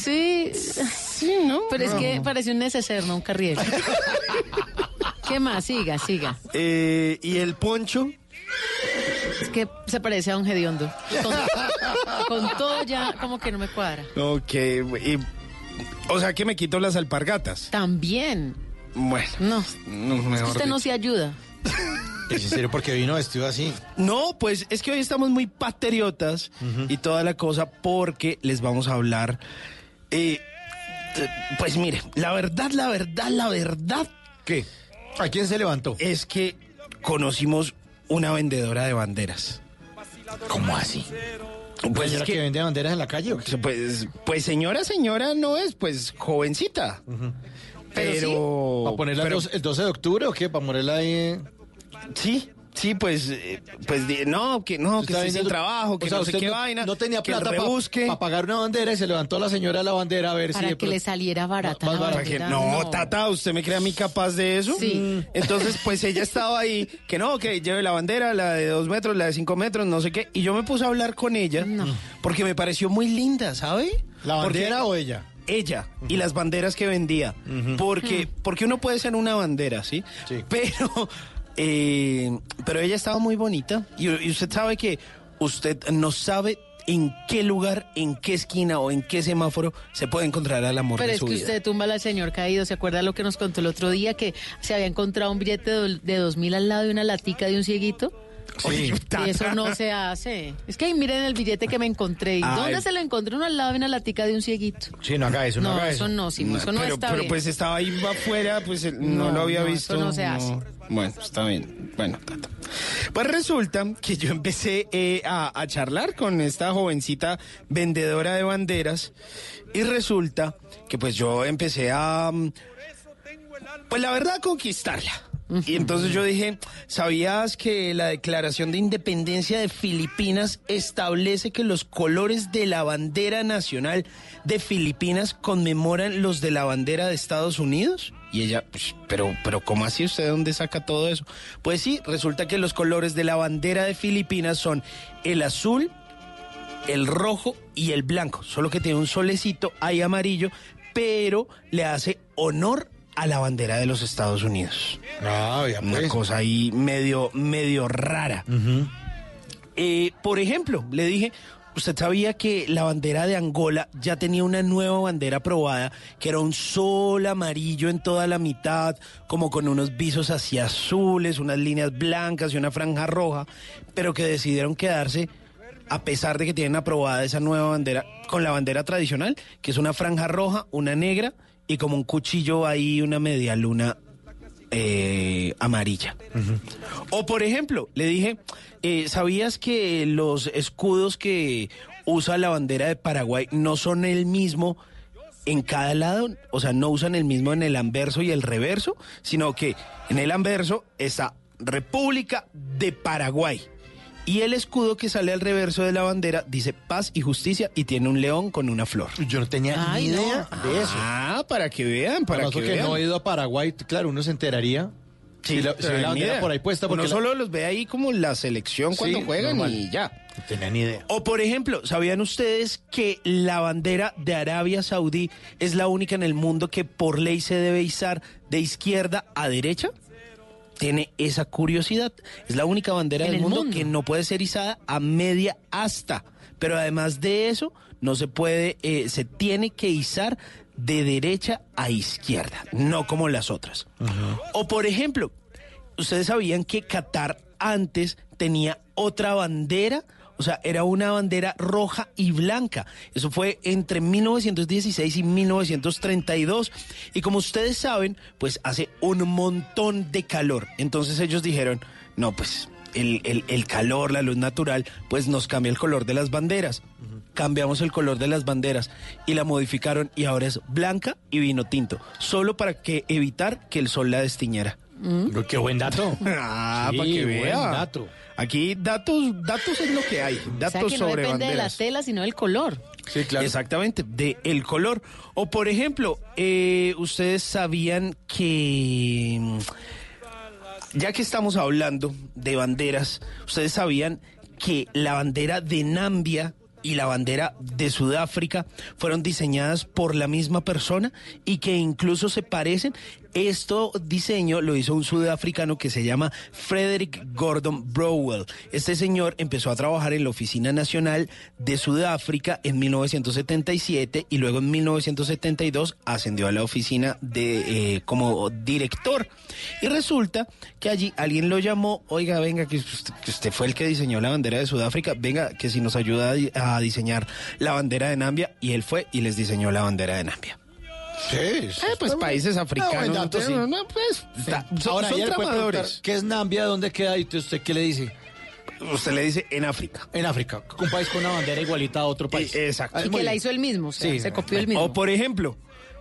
sí. Sí, ¿no? Pero es que parece un neceser, no un carriel. ¿Qué más? Siga, siga. Eh, y el poncho. Es que se parece a un hediondo. Con, con todo ya como que no me cuadra. Ok, y- o sea que me quito las alpargatas. También. Bueno, No. no, mejor usted no se ayuda. ¿Es en serio porque vino vestido así? No, pues es que hoy estamos muy patriotas y toda la cosa porque les vamos a hablar. eh, pues mire, la verdad, la verdad, la verdad. ¿Qué? ¿A quién se levantó? Es que conocimos una vendedora de banderas. ¿Cómo así? Pues ¿Señora es que- que vende banderas en la calle o qué? Pues, pues señora, señora no es, pues jovencita. Pero, ¿Para ponerla el pero- dos- el 12 de octubre o qué? ¿Para ponerla ahí? Sí, Sí, pues, eh, pues no, que no, que Está estoy sin vendiendo- trabajo, que o sea, no sé usted qué no, vaina. No tenía plata para rebusque. pagar una bandera y se levantó la señora de la bandera a ver Para si... de que le saliera barata Más la barata. bandera. No, Tata, ¿usted me cree a mí capaz de eso? Sí. Entonces, pues ella estaba ahí, que no, que lleve la bandera, la de dos metros, la de cinco metros, no sé qué. Y yo me puse a hablar con ella porque me pareció muy linda, ¿sabe? ¿La bandera Porque- o ella? Ella y las banderas que vendía. Porque, porque uno puede ser una bandera, ¿sí? Pero, eh, pero ella estaba muy bonita. Y, y usted sabe que usted no sabe en qué lugar, en qué esquina o en qué semáforo se puede encontrar al amor Pero de es su que vida. usted tumba al señor caído. ¿Se acuerda lo que nos contó el otro día? Que se había encontrado un billete de, de dos mil al lado de una latica de un cieguito. Sí. Y eso no se hace. Es que ahí miren el billete que me encontré. ¿Y Ay. dónde se lo encontré? Uno al lado de una latica de un cieguito. Sí, no haga eso, no, No, haga eso eso. no, Simo, eso no pero, está pero bien. pues estaba ahí afuera, pues él no, No, lo había no, visto. eso no se hace. Bueno, está bien. Bueno, tata. Pues resulta que yo empecé eh, a, a charlar con esta jovencita vendedora de banderas y resulta que pues yo empecé a, mm, pues la verdad, a conquistarla. Y entonces yo dije, ¿sabías que la Declaración de Independencia de Filipinas establece que los colores de la bandera nacional de Filipinas conmemoran los de la bandera de Estados Unidos? Y ella, pues, pero, pero ¿cómo así usted de dónde saca todo eso? Pues sí, resulta que los colores de la bandera de Filipinas son el azul, el rojo y el blanco, solo que tiene un solecito ahí amarillo, pero le hace honor a la bandera de los Estados Unidos. Ah, ya Una pues. cosa ahí medio, medio rara. Eh, por ejemplo, le dije, ¿usted sabía que la bandera de Angola ya tenía una nueva bandera aprobada, que era un sol amarillo en toda la mitad, como con unos visos así azules, unas líneas blancas y una franja roja, pero que decidieron quedarse, a pesar de que tienen aprobada esa nueva bandera, con la bandera tradicional, que es una franja roja, una negra y como un cuchillo ahí, una media luna eh, amarilla. O por ejemplo, le dije, eh, ¿sabías que los escudos que usa la bandera de Paraguay no son el mismo en cada lado? O sea, no usan el mismo en el anverso y el reverso, sino que en el anverso está República de Paraguay. Y el escudo que sale al reverso de la bandera dice paz y justicia y tiene un león con una flor. Yo no tenía Ay, ni no. idea de eso. Ah, para que vean, para Además, que porque vean. no he ido a Paraguay, claro, uno se enteraría. Sí, si la, si bandera idea. por ahí puesta, porque Uno la- solo los ve ahí como la selección cuando Sí, juegan normal. y ya. No tenía ni idea. O por ejemplo, ¿sabían ustedes que la bandera de Arabia Saudí es la única en el mundo que por ley se debe izar de izquierda a derecha? Tiene esa curiosidad. Es la única bandera del el mundo, mundo. que no puede ser izada a media asta. Pero además de eso, no se puede, eh, se tiene que izar de derecha a izquierda, no como las otras. O por ejemplo, ¿ustedes sabían que Qatar antes tenía otra bandera? O sea, era una bandera roja y blanca. Eso fue entre 1916 y 1932. Y como ustedes saben, pues hace un montón de calor. Entonces ellos dijeron, no, pues el, el- el calor, la luz natural, pues nos cambia el color de las banderas. Cambiamos el color de las banderas y la modificaron y ahora es blanca y vino tinto, solo para que evitar que el sol la destiñera. Pero qué buen dato. Ah, Sí, para que buen vea. dato. Aquí datos, datos es lo que hay, O sea datos que no sobre depende de la tela, sino del color. Sí, claro. Exactamente, de el color. O por ejemplo, eh, ustedes sabían que mm, ya que estamos hablando de banderas, ustedes sabían que la bandera de Nambia y la bandera de Sudáfrica fueron diseñadas por la misma persona y que incluso se parecen. Esto diseño lo hizo un sudafricano que se llama Frederick Gordon Browell. Este señor empezó a trabajar en la Oficina Nacional de Sudáfrica en 1977 y luego en 1972 ascendió a la oficina de eh, como director. Y resulta que allí alguien lo llamó, oiga, venga, que usted, que usted fue el que diseñó la bandera de Sudáfrica, venga, que si nos ayuda a di- a diseñar la bandera de Nambia. Y él fue y les diseñó la bandera de Nambia. Sí, Eh, pues países africanos. buen dato, no, sí. no, pues, son, Ahora son tramadores. ¿qué es Nambia? ¿Dónde queda? ¿Y usted qué le dice? Usted le dice en África. En África. Un país con una bandera igualita a otro país. Eh, exacto. Y que la hizo él mismo, o sea, Sí, se copió él mismo. O por ejemplo,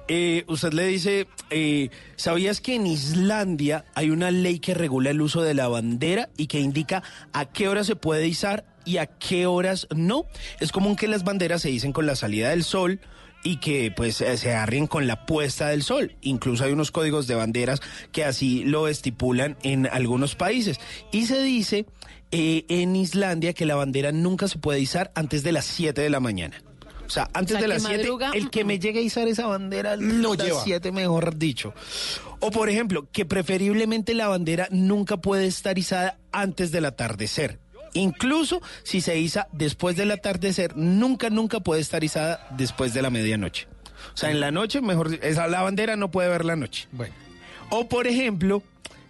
eh, usted le dice, eh, ¿sabías que en Islandia hay una ley que regula el uso de la bandera y que indica a qué hora se puede izar y a qué horas no? Es común que las banderas se dicen con la salida del sol y que pues eh, se arren con la puesta del sol. Incluso hay unos códigos de banderas que así lo estipulan en algunos países. Y se dice eh, en Islandia que la bandera nunca se puede izar antes de las 7 de la mañana. O sea, antes O sea, de las 7, madruga, el que me llegue a izar esa bandera Lo las lleva. 7, mejor dicho. O por ejemplo, que preferiblemente la bandera nunca puede estar izada antes del atardecer. Incluso si se iza después del atardecer, nunca, nunca puede estar izada después de la medianoche. O sea, en la noche, mejor, esa, la bandera no puede ver la noche. Bueno. O por ejemplo,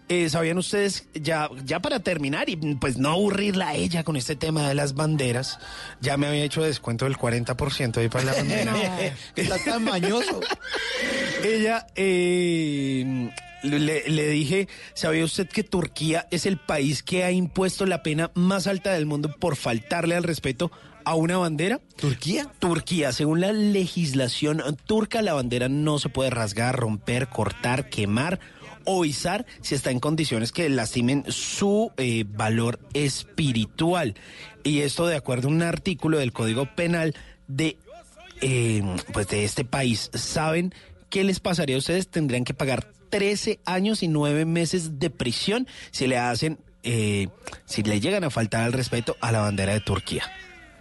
eh, ¿sabían ustedes, ya, ya para terminar y pues no aburrirla a ella con este tema de las banderas, ya me había hecho descuento del 40% ahí para la bandera. Está tan mañoso. Ella, eh, le, le dije, ¿sabía usted que Turquía es el país que ha impuesto la pena más alta del mundo por faltarle al respeto a una bandera? ¿Turquía? Turquía, según la legislación turca, la bandera no se puede rasgar, romper, cortar, quemar o izar si está en condiciones que lastimen su eh, valor espiritual. Y esto de acuerdo a un artículo del Código Penal de, eh, pues de este país. ¿Saben qué les pasaría a ustedes? Tendrían que pagar 13 años y 9 meses de prisión si le hacen, eh, si le llegan a faltar al respeto a la bandera de Turquía.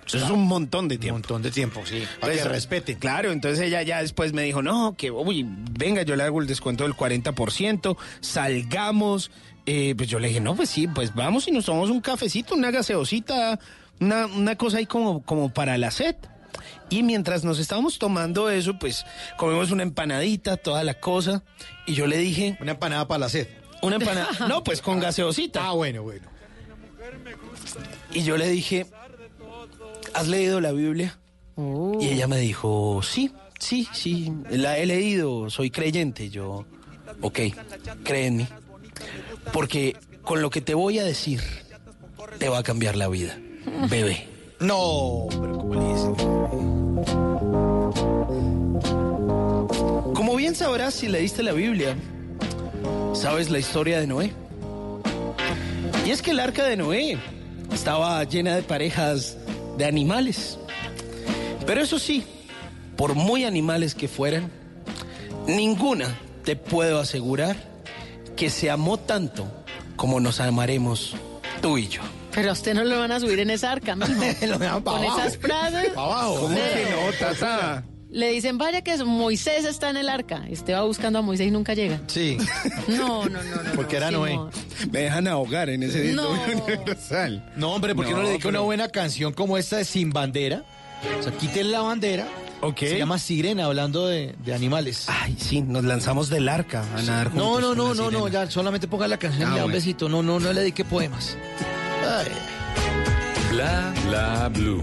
Eso es un montón de tiempo. Un montón de tiempo, sí. Para que Entonces, respeten. Claro, entonces ella ya después me dijo, no, que, uy, venga, yo le hago el descuento del 40%, salgamos. Eh, pues yo le dije, no, pues sí, pues vamos y nos tomamos un cafecito, una gaseosita, una, una cosa ahí como, como para la sed. Y mientras nos estábamos tomando eso, pues comemos una empanadita, toda la cosa. Y yo le dije... Una empanada para la sed. Una empanada. no, pues con gaseosita. Ah, bueno, bueno. Y yo le dije, ¿has leído la Biblia? Y ella me dijo, sí, sí, sí, la he leído, soy creyente. Yo, ok, cree en mí. Porque con lo que te voy a decir, te va a cambiar la vida, bebé. No, pero ¿cómo le dice? Como bien sabrás si leíste la Biblia, sabes la historia de Noé. Y es que el arca de Noé estaba llena de parejas de animales. Pero eso sí, por muy animales que fueran, ninguna te puedo asegurar que se amó tanto como nos amaremos tú y yo. Pero a usted no lo van a subir en esa arca, mijo. Lo Con abajo. esas frases. Pa' abajo. ¿Cómo Sí. que no, Tata? Le dicen, vaya que Moisés está en el arca. Y usted va buscando a Moisés y nunca llega. Sí. No, no, no, no. Porque no, era sí, Noé. no. Me dejan ahogar en ese No. universal. No, hombre, ¿por qué no, No, le dedica pero- una buena canción como esta de Sin Bandera? O sea, quiten la bandera. Ok. Se llama Sirena, hablando de, de animales. Ay, sí, nos lanzamos del arca a nadar juntos. No, no, no, no, no, ya solamente ponga la canción Ah, y le da un bueno. besito. No, no, no le dedique poemas. Ay. Bla bla blue.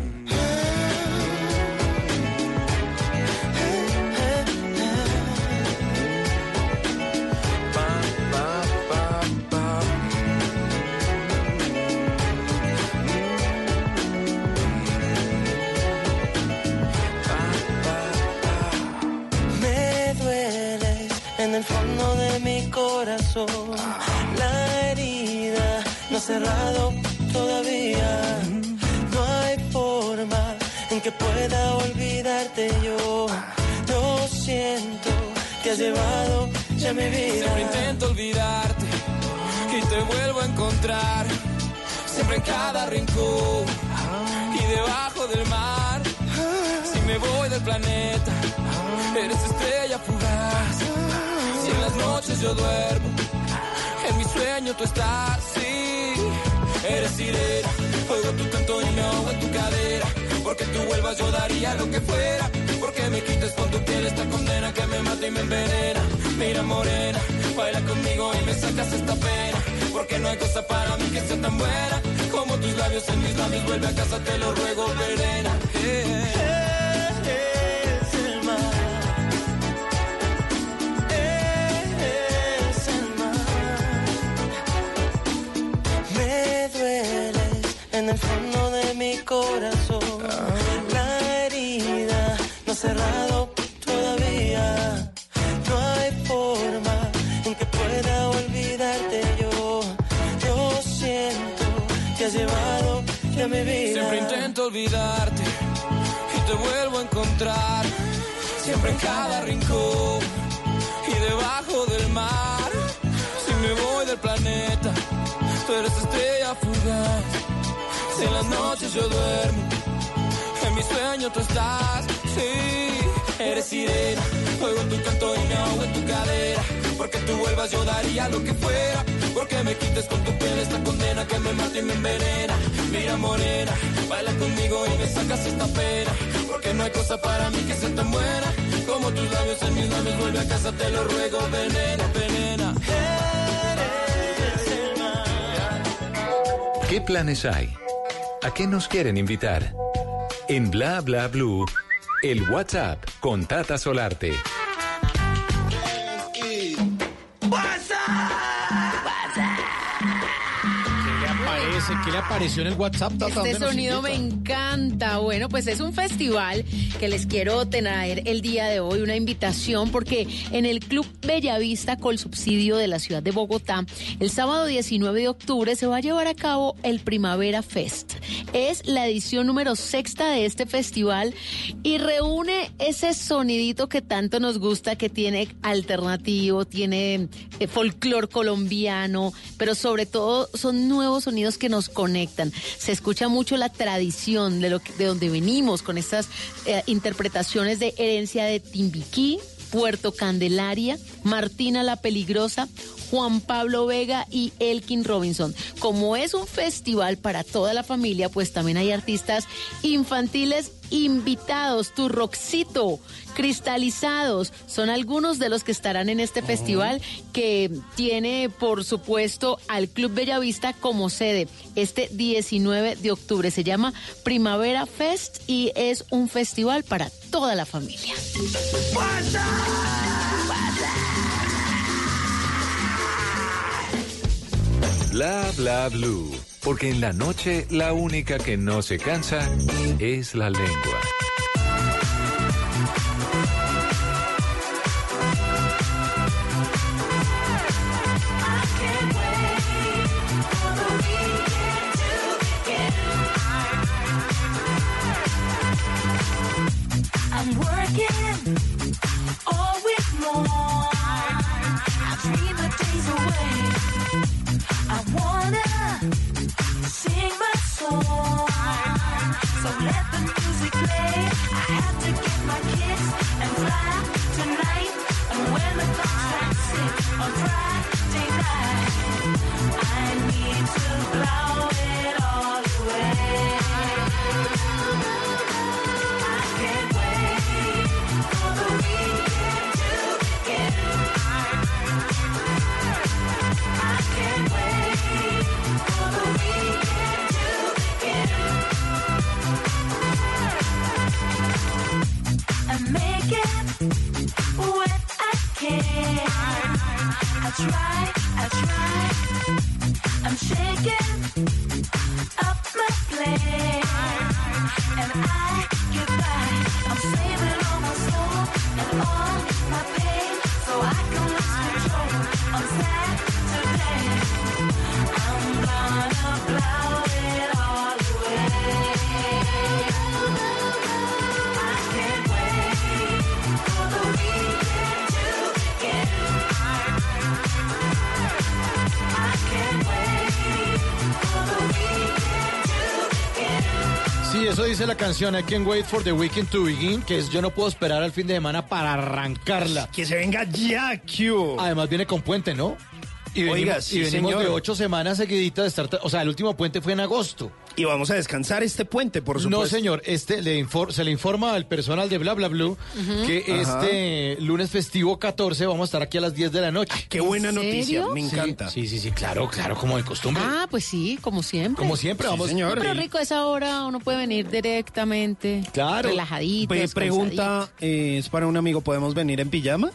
Siempre intento olvidarte y te vuelvo a encontrar. Siempre en cada rincón y debajo del mar. Si me voy del planeta, eres estrella fugaz. Si en las noches yo duermo, en mi sueño tú estás. Sí, eres sirena. Oigo tu canto y me ahogo en tu cadera. Porque tú vuelvas yo daría lo que fuera. Me quites con tu piel esta condena que me mata y me envenena. Mira morena, baila conmigo y me sacas esta pena. Porque no hay cosa para mí que sea tan buena como tus labios en mis labios. Vuelve a casa, te lo ruego, Verena. Dueles en el fondo de mi corazón. Y te vuelvo a encontrar siempre en cada rincón y debajo del mar. Si me voy del planeta, tú eres estrella fugaz. Si en las noches yo duermo, en mi sueño tú estás. Sí, eres sirena, oigo tu canto y me ahogo en tu cadera. Porque tú vuelvas yo daría lo que fuera. Porque me quites con tu piel esta condena que me mata y me envenena. Mira morena, baila conmigo y me sacas esta pena. Porque no hay cosa para mí que sea tan buena. Como tus labios en mis labios, vuelve a casa, te lo ruego, venena, venena. ¿Qué planes hay? ¿A qué nos quieren invitar? En Bla Bla Blue, el WhatsApp con Tata Solarte. Aparece? ¿Qué le apareció en el WhatsApp? Tata? ¿Dónde Este sonido me encanta. Bueno, pues es un festival que les quiero tener el día de hoy, una invitación, porque en el Club Bellavista con subsidio de la ciudad de Bogotá, el sábado 19 de octubre se va a llevar a cabo el Primavera Fest. Es la edición número sexta de este festival y reúne ese sonidito que tanto nos gusta, que tiene alternativo, tiene eh, folclor colombiano, pero sobre todo son nuevos sonidos que nos conectan. Se escucha mucho la tradición de, lo que- de donde venimos con estas eh, interpretaciones de herencia de Timbiquí, Puerto Candelaria, Martina la Peligrosa, Juan Pablo Vega y Elkin Robinson. Como es un festival para toda la familia, pues también hay artistas infantiles invitados. Tu Roxito, cristalizados, son algunos de los que estarán en este festival que tiene, por supuesto, al Club Bellavista como sede este 19 de octubre. Se llama Primavera Fest y es un festival para toda la familia. Bla Bla Blue. Porque en la noche la única que no se cansa es la lengua. Eso dice la canción I Can't Wait for the Weekend to Begin, que es Yo no puedo esperar al fin de semana para arrancarla. Que se venga ya, Q. Además viene con puente, ¿no? Y venimos, Oiga, y venimos de ocho semanas seguiditas de estar... O sea, el último puente fue en agosto. Y vamos a descansar este puente, por supuesto. No, señor, este le infor- se le informa al personal de Bla Bla Blue que Ajá. este lunes festivo 14 vamos a estar aquí a las 10 de la noche. Qué buena ¿En noticia, serio? me encanta. Sí, sí, sí, claro, claro, como de costumbre. Ah, pues sí, como siempre. Como siempre, Sí, vamos. señor. Pero rico a esa hora uno puede venir directamente. Claro. Relajadito. Pregunta, eh, es para un amigo, ¿podemos venir en pijama?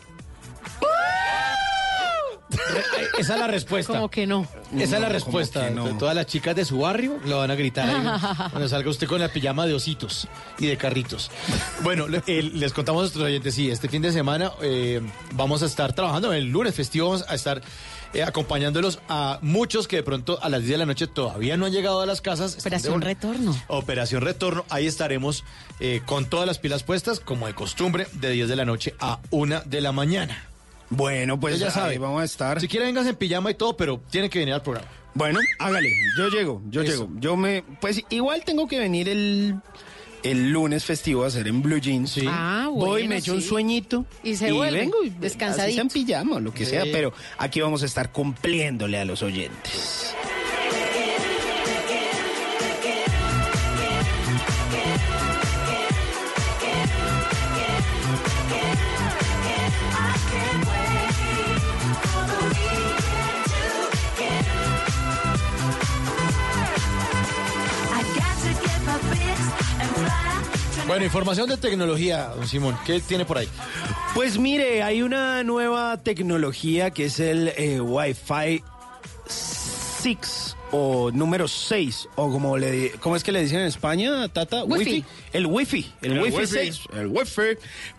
Esa es la respuesta. Como que no. Esa es la respuesta. no. Todas las chicas de su barrio lo van a gritar ahí cuando salga usted con la pijama de ositos y de carritos. Bueno, le- eh, les contamos a nuestros oyentes, sí, este fin de semana eh, vamos a estar trabajando, el lunes festivo vamos a estar eh, acompañándolos a muchos que de pronto a las 10 de la noche todavía no han llegado a las casas. Operación Retorno. Operación Retorno, ahí estaremos eh, con todas las pilas puestas, como de costumbre, de 10 de la noche a 1 de la mañana. Bueno, pues ya ahí sabe, vamos a estar. Si quiere, vengas en pijama y todo, pero tiene que venir al programa. Bueno, hágale, yo llego, yo Eso. llego. Yo me, pues igual tengo que venir el, el lunes festivo a hacer en Blue Jeans. Ah, Voy, bueno, me echo un sí. sueñito. Y se vuelve, vengo y descansadito. así sea en pijama, lo que Sí. sea, pero aquí vamos a estar cumpliéndole a los oyentes. Bueno, información de tecnología, don Simón, ¿qué tiene por ahí? Pues mire, hay una nueva tecnología que es el eh, Wi-Fi 6 o número 6 o como le cómo es que le dicen en España, Tata, Wi-Fi. El Wi-Fi, el, El Wi-Fi Wi-Fi. 6, el Wi-Fi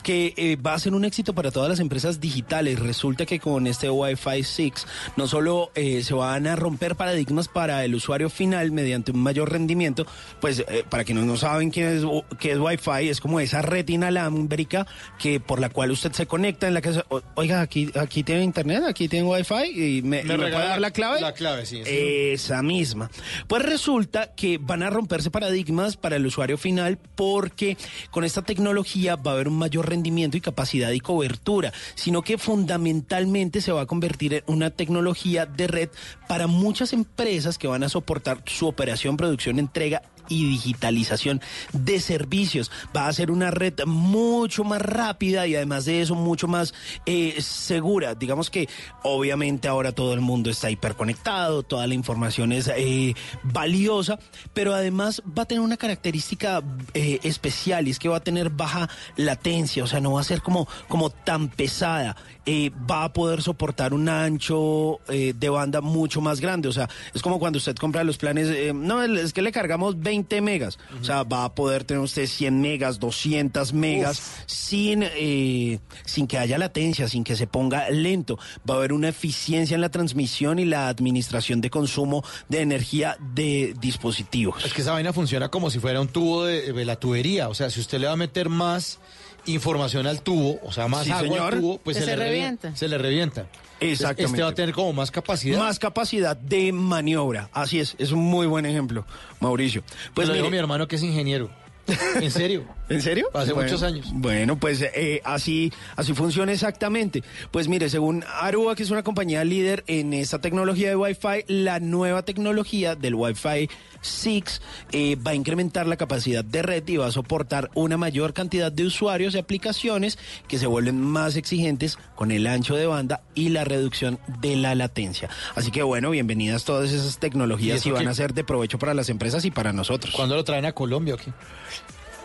que eh, va a ser un éxito para todas las empresas digitales. Resulta que con este Wi-Fi 6 no solo eh, se van a romper paradigmas para el usuario final mediante un mayor rendimiento, pues eh, para quienes no saben qué es, qué es Wi-Fi, es como esa red inalámbrica que por la cual usted se conecta en la casa. O- Oiga, aquí, aquí tiene internet, aquí tiene Wi-Fi y me, y me puede dar la clave. La clave, sí. sí. Misma. Pues resulta que van a romperse paradigmas para el usuario final porque con esta tecnología va a haber un mayor rendimiento y capacidad y cobertura, sino que fundamentalmente se va a convertir en una tecnología de red para muchas empresas que van a soportar su operación, producción, entrega y digitalización de servicios. Va a ser una red mucho más rápida y además de eso mucho más eh, segura. Digamos que obviamente ahora todo el mundo está hiperconectado, toda la información es eh, valiosa, pero además va a tener una característica eh, especial y es que va a tener baja latencia, o sea, no va a ser como, como tan pesada. Va a poder soportar un ancho de banda mucho más grande, o sea, es como cuando usted compra los planes, eh, no, es que le cargamos 20 megas, o sea, va a poder tener usted 100 megas, 200 megas, sin, eh, sin que haya latencia, sin que se ponga lento. Va a haber una eficiencia en la transmisión y la administración de consumo de energía de dispositivos. Es que esa vaina funciona como si fuera un tubo de, de la tubería. O sea, si usted le va a meter más información al tubo, o sea, más Sí, agua señor. al tubo, pues Se se, se le revienta. Se le revienta. Exactamente. Este va a tener como más capacidad. Más capacidad de maniobra. Así es, es un muy buen ejemplo, Mauricio. Pues mire, mi hermano que es ingeniero. ¿En serio? ¿En serio? Hace Bueno, muchos años. Bueno, pues eh, así, así funciona exactamente. Pues mire, según Aruba, que es una compañía líder en esta tecnología de Wi-Fi, la nueva tecnología del Wi-Fi 6 eh, va a incrementar la capacidad de red y va a soportar una mayor cantidad de usuarios y aplicaciones que se vuelven más exigentes con el ancho de banda y la reducción de la latencia. Así que bueno, bienvenidas todas esas ¿Y tecnologías y van a ser de provecho para las empresas y para nosotros. ¿Cuándo lo traen a Colombia o qué?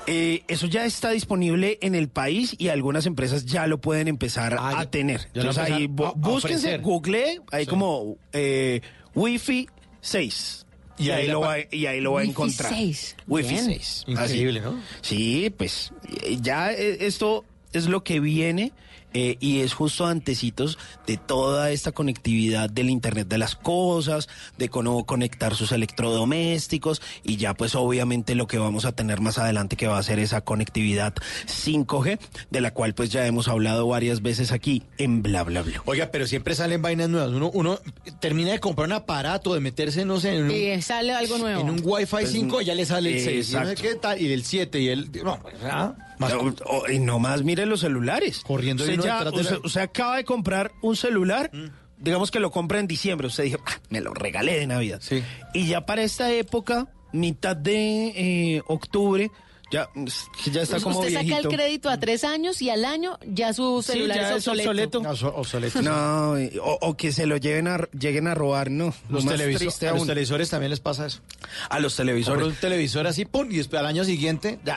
Eh, eso ya está disponible en el país y algunas empresas ya lo pueden empezar Ah, a ya- tener. ya Entonces ahí a- búsquense, google, ahí Sí. como eh, Wi-Fi 6. Y, Y ahí lo va, y ahí lo va a Wi-Fi encontrar. 6. Wi-Fi Bien. 6. Increíble, Así. ¿no? Sí, pues eh, ya eh, esto es lo que viene eh, y es justo antecitos de toda esta conectividad del Internet de las cosas, de cómo conectar sus electrodomésticos y ya pues obviamente lo que vamos a tener más adelante que va a ser esa conectividad 5G, de la cual pues ya hemos hablado varias veces aquí en Bla Bla Bla. Oiga, pero siempre salen vainas nuevas. Uno, uno termina de comprar un aparato, de meterse, no sé, en un, Y sale algo nuevo. en un Wi-Fi 5 y ya le sale el 6. Y, no sé Exacto. qué tal, y el 7 y el... No, pues, ah, más- O- o- y no más mire los celulares. Corriendo usted, ya- usted- usted acaba de comprar un celular, digamos que lo compra en diciembre. Usted dijo, "Ah, me lo regalé de Navidad. Sí. Y ya para esta época, mitad de eh, octubre, ya, ya está como Usted saca el crédito a tres años y al año ya su Sí, celular ya es obsoleto. Obsoleto. No, o, o que se lo lleven a, lleguen a robar, no. Los, Más televiso- triste a los televisores también les pasa eso. a los televisores. un televisor así, pum, y después al año siguiente, ya.